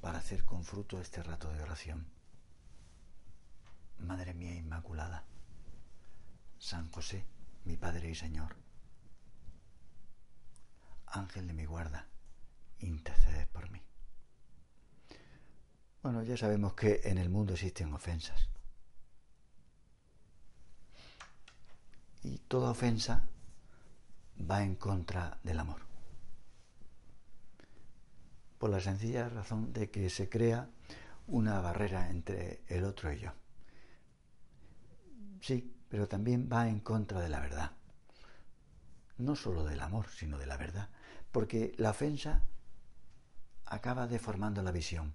para hacer con fruto este rato de oración. Madre mía Inmaculada, San José, mi Padre y Señor, Ángel de mi guarda, intercede por mí. Bueno, ya sabemos que en el mundo existen ofensas. Y toda ofensa va en contra del amor por la sencilla razón de que se crea una barrera entre el otro y yo. Sí, pero también va en contra de la verdad. No solo del amor, sino de la verdad. Porque la ofensa acaba deformando la visión.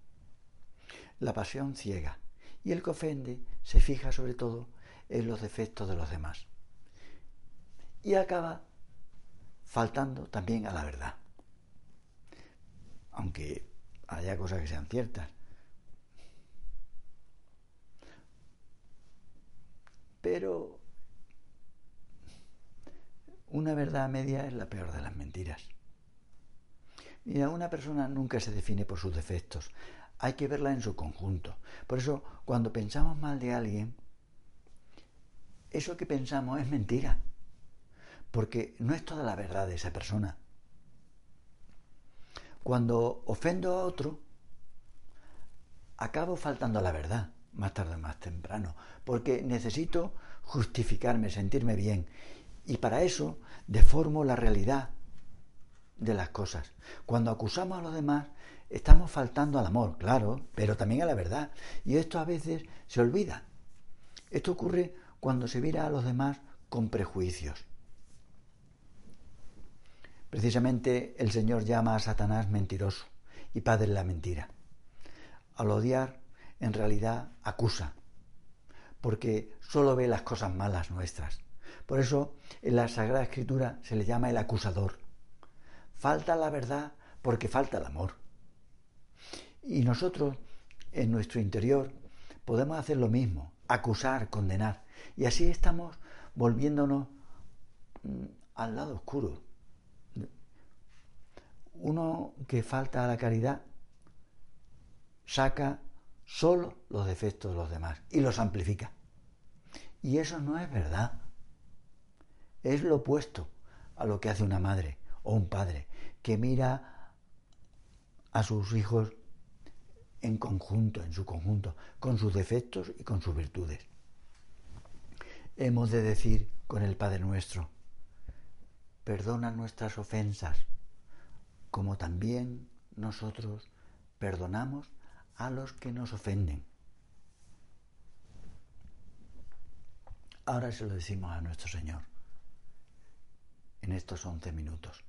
La pasión ciega. Y el que ofende se fija sobre todo en los defectos de los demás. Y acaba faltando también a la verdad aunque haya cosas que sean ciertas. Pero una verdad media es la peor de las mentiras. Mira, una persona nunca se define por sus defectos, hay que verla en su conjunto. Por eso, cuando pensamos mal de alguien, eso que pensamos es mentira, porque no es toda la verdad de esa persona. Cuando ofendo a otro, acabo faltando a la verdad, más tarde o más temprano, porque necesito justificarme, sentirme bien. Y para eso deformo la realidad de las cosas. Cuando acusamos a los demás, estamos faltando al amor, claro, pero también a la verdad. Y esto a veces se olvida. Esto ocurre cuando se mira a los demás con prejuicios. Precisamente el Señor llama a Satanás mentiroso y padre de la mentira. Al odiar, en realidad acusa, porque solo ve las cosas malas nuestras. Por eso en la Sagrada Escritura se le llama el acusador. Falta la verdad porque falta el amor. Y nosotros, en nuestro interior, podemos hacer lo mismo, acusar, condenar. Y así estamos volviéndonos mm, al lado oscuro, uno que falta a la caridad saca solo los defectos de los demás y los amplifica. Y eso no es verdad. Es lo opuesto a lo que hace una madre o un padre que mira a sus hijos en conjunto, en su conjunto, con sus defectos y con sus virtudes. Hemos de decir con el Padre nuestro, perdona nuestras ofensas como también nosotros perdonamos a los que nos ofenden. Ahora se lo decimos a nuestro Señor en estos once minutos.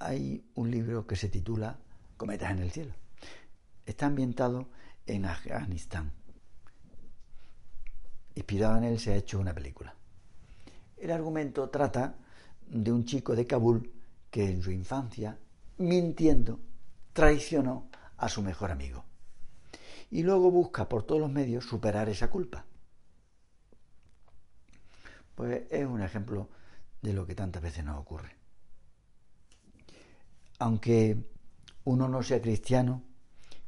Hay un libro que se titula Cometas en el cielo. Está ambientado en Afganistán. Inspirado en él se ha hecho una película. El argumento trata de un chico de Kabul que en su infancia, mintiendo, traicionó a su mejor amigo. Y luego busca por todos los medios superar esa culpa. Pues es un ejemplo de lo que tantas veces nos ocurre. Aunque uno no sea cristiano,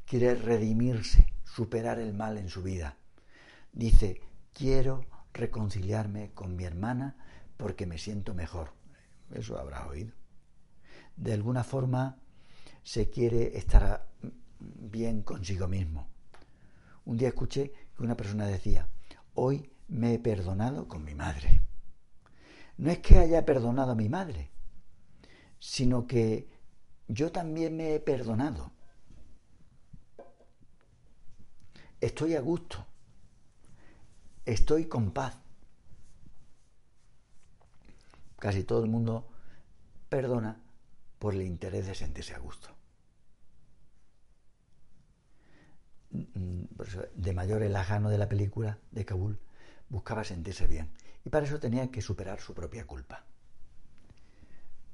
quiere redimirse, superar el mal en su vida. Dice, quiero reconciliarme con mi hermana porque me siento mejor. Eso habrá oído de alguna forma se quiere estar bien consigo mismo. Un día escuché que una persona decía, hoy me he perdonado con mi madre. No es que haya perdonado a mi madre, sino que yo también me he perdonado. Estoy a gusto. Estoy con paz. Casi todo el mundo perdona por el interés de sentirse a gusto. de mayor el ajano de la película de Kabul, buscaba sentirse bien. Y para eso tenía que superar su propia culpa.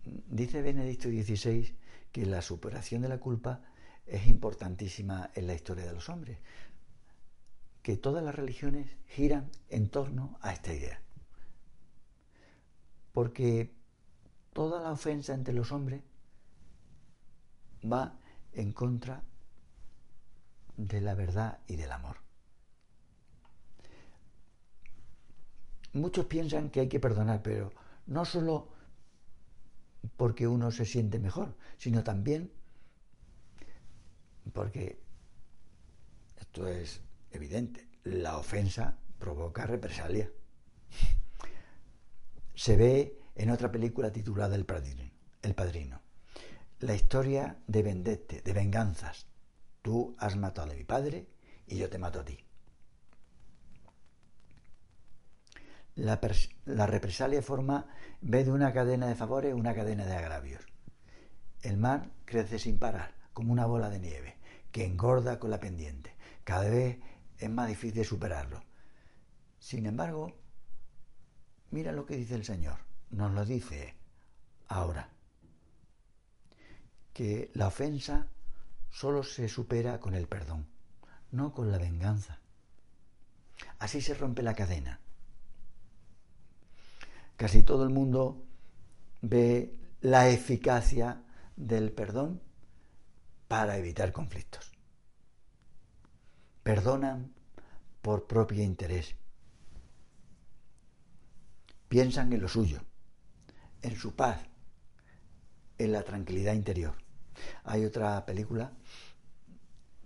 Dice Benedicto XVI que la superación de la culpa es importantísima en la historia de los hombres, que todas las religiones giran en torno a esta idea. Porque toda la ofensa entre los hombres va en contra de la verdad y del amor. Muchos piensan que hay que perdonar, pero no solo porque uno se siente mejor, sino también porque esto es evidente, la ofensa provoca represalia. Se ve en otra película titulada El Padrino, El Padrino. La historia de vendette, de venganzas. Tú has matado a mi padre y yo te mato a ti. La, represalia forma, vez de una cadena de favores, una cadena de agravios. El mar crece sin parar, como una bola de nieve, que engorda con la pendiente. Cada vez es más difícil superarlo. Sin embargo, mira lo que dice el Señor. Nos lo dice ahora. Que la ofensa solo se supera con el perdón, no con la venganza. Así se rompe la cadena. Casi todo el mundo ve la eficacia del perdón para evitar conflictos. Perdonan por propio interés. Piensan en lo suyo, en su paz, en la tranquilidad interior. Hay otra película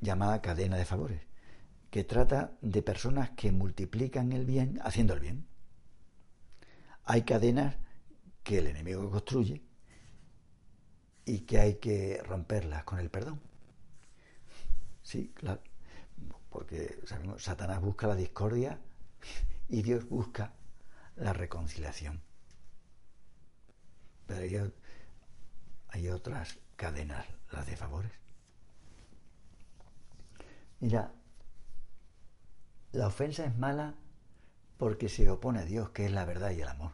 llamada Cadena de Favores, que trata de personas que multiplican el bien haciendo el bien. Hay cadenas que el enemigo construye y que hay que romperlas con el perdón. Sí, claro, porque Satanás busca la discordia y Dios busca la reconciliación. Pero hay, hay otras cadenas, las de favores. Mira, la ofensa es mala porque se opone a Dios, que es la verdad y el amor.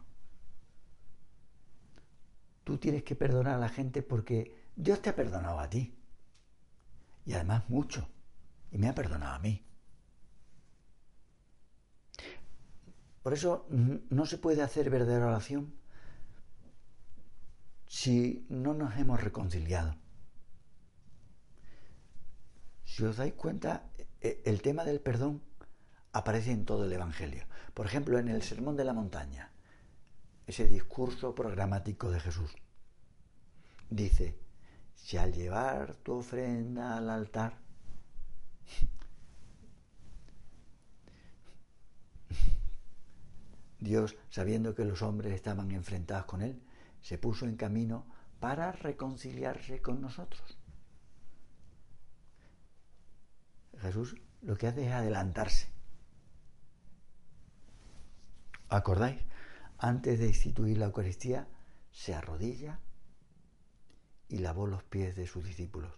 Tú tienes que perdonar a la gente porque Dios te ha perdonado a ti. Y además mucho. Y me ha perdonado a mí. Por eso no se puede hacer verdadera oración si no nos hemos reconciliado. Si os dais cuenta, e, el tema del perdón aparece en todo el Evangelio. Por ejemplo, en el Sermón de la Montaña ese discurso programático de Jesús. Dice, si al llevar tu ofrenda al altar, Dios, sabiendo que los hombres estaban enfrentados con Él, se puso en camino para reconciliarse con nosotros. Jesús lo que hace es adelantarse. ¿Acordáis? antes de instituir la Eucaristía, se arrodilla y lavó los pies de sus discípulos.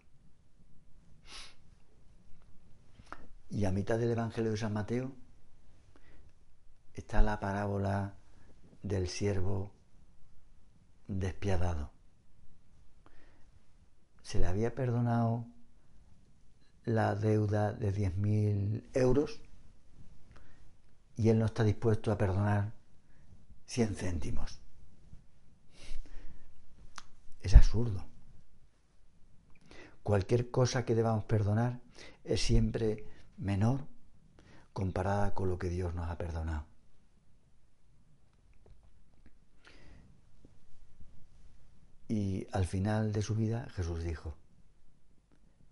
Y a mitad del Evangelio de San Mateo está la parábola del siervo despiadado. Se le había perdonado la deuda de 10.000 euros y él no está dispuesto a perdonar 100 céntimos. Es absurdo. Cualquier cosa que debamos perdonar es siempre menor comparada con lo que Dios nos ha perdonado. Y al final de su vida Jesús dijo,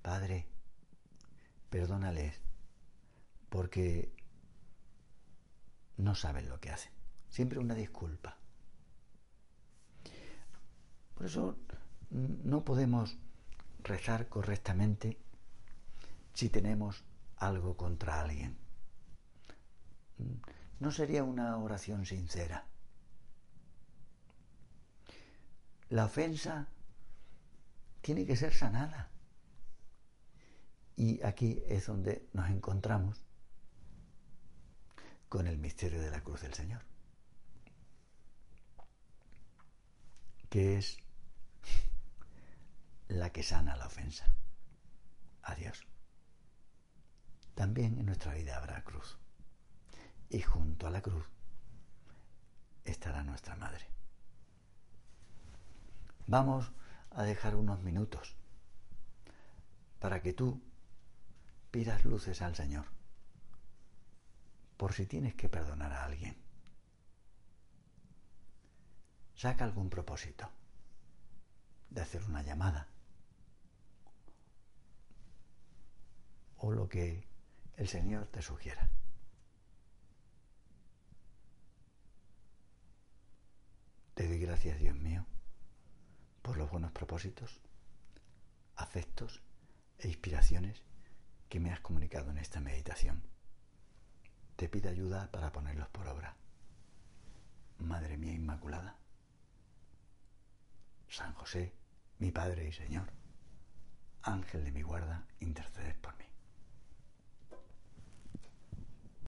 Padre, perdónales, porque no saben lo que hacen siempre una disculpa. Por eso no podemos rezar correctamente si tenemos algo contra alguien. No sería una oración sincera. La ofensa tiene que ser sanada. Y aquí es donde nos encontramos con el misterio de la cruz del Señor, que es la que sana la ofensa a Dios. También en nuestra vida habrá cruz. Y junto a la cruz estará nuestra madre. Vamos a dejar unos minutos para que tú pidas luces al Señor por si tienes que perdonar a alguien. Saca algún propósito de hacer una llamada o lo que el Señor te sugiera. Te doy gracias, Dios mío, por los buenos propósitos, afectos e inspiraciones que me has comunicado en esta meditación. Te pido ayuda para ponerlos por obra. Madre mía Inmaculada, San José, mi Padre y Señor, Ángel de mi guarda, interceded por mí.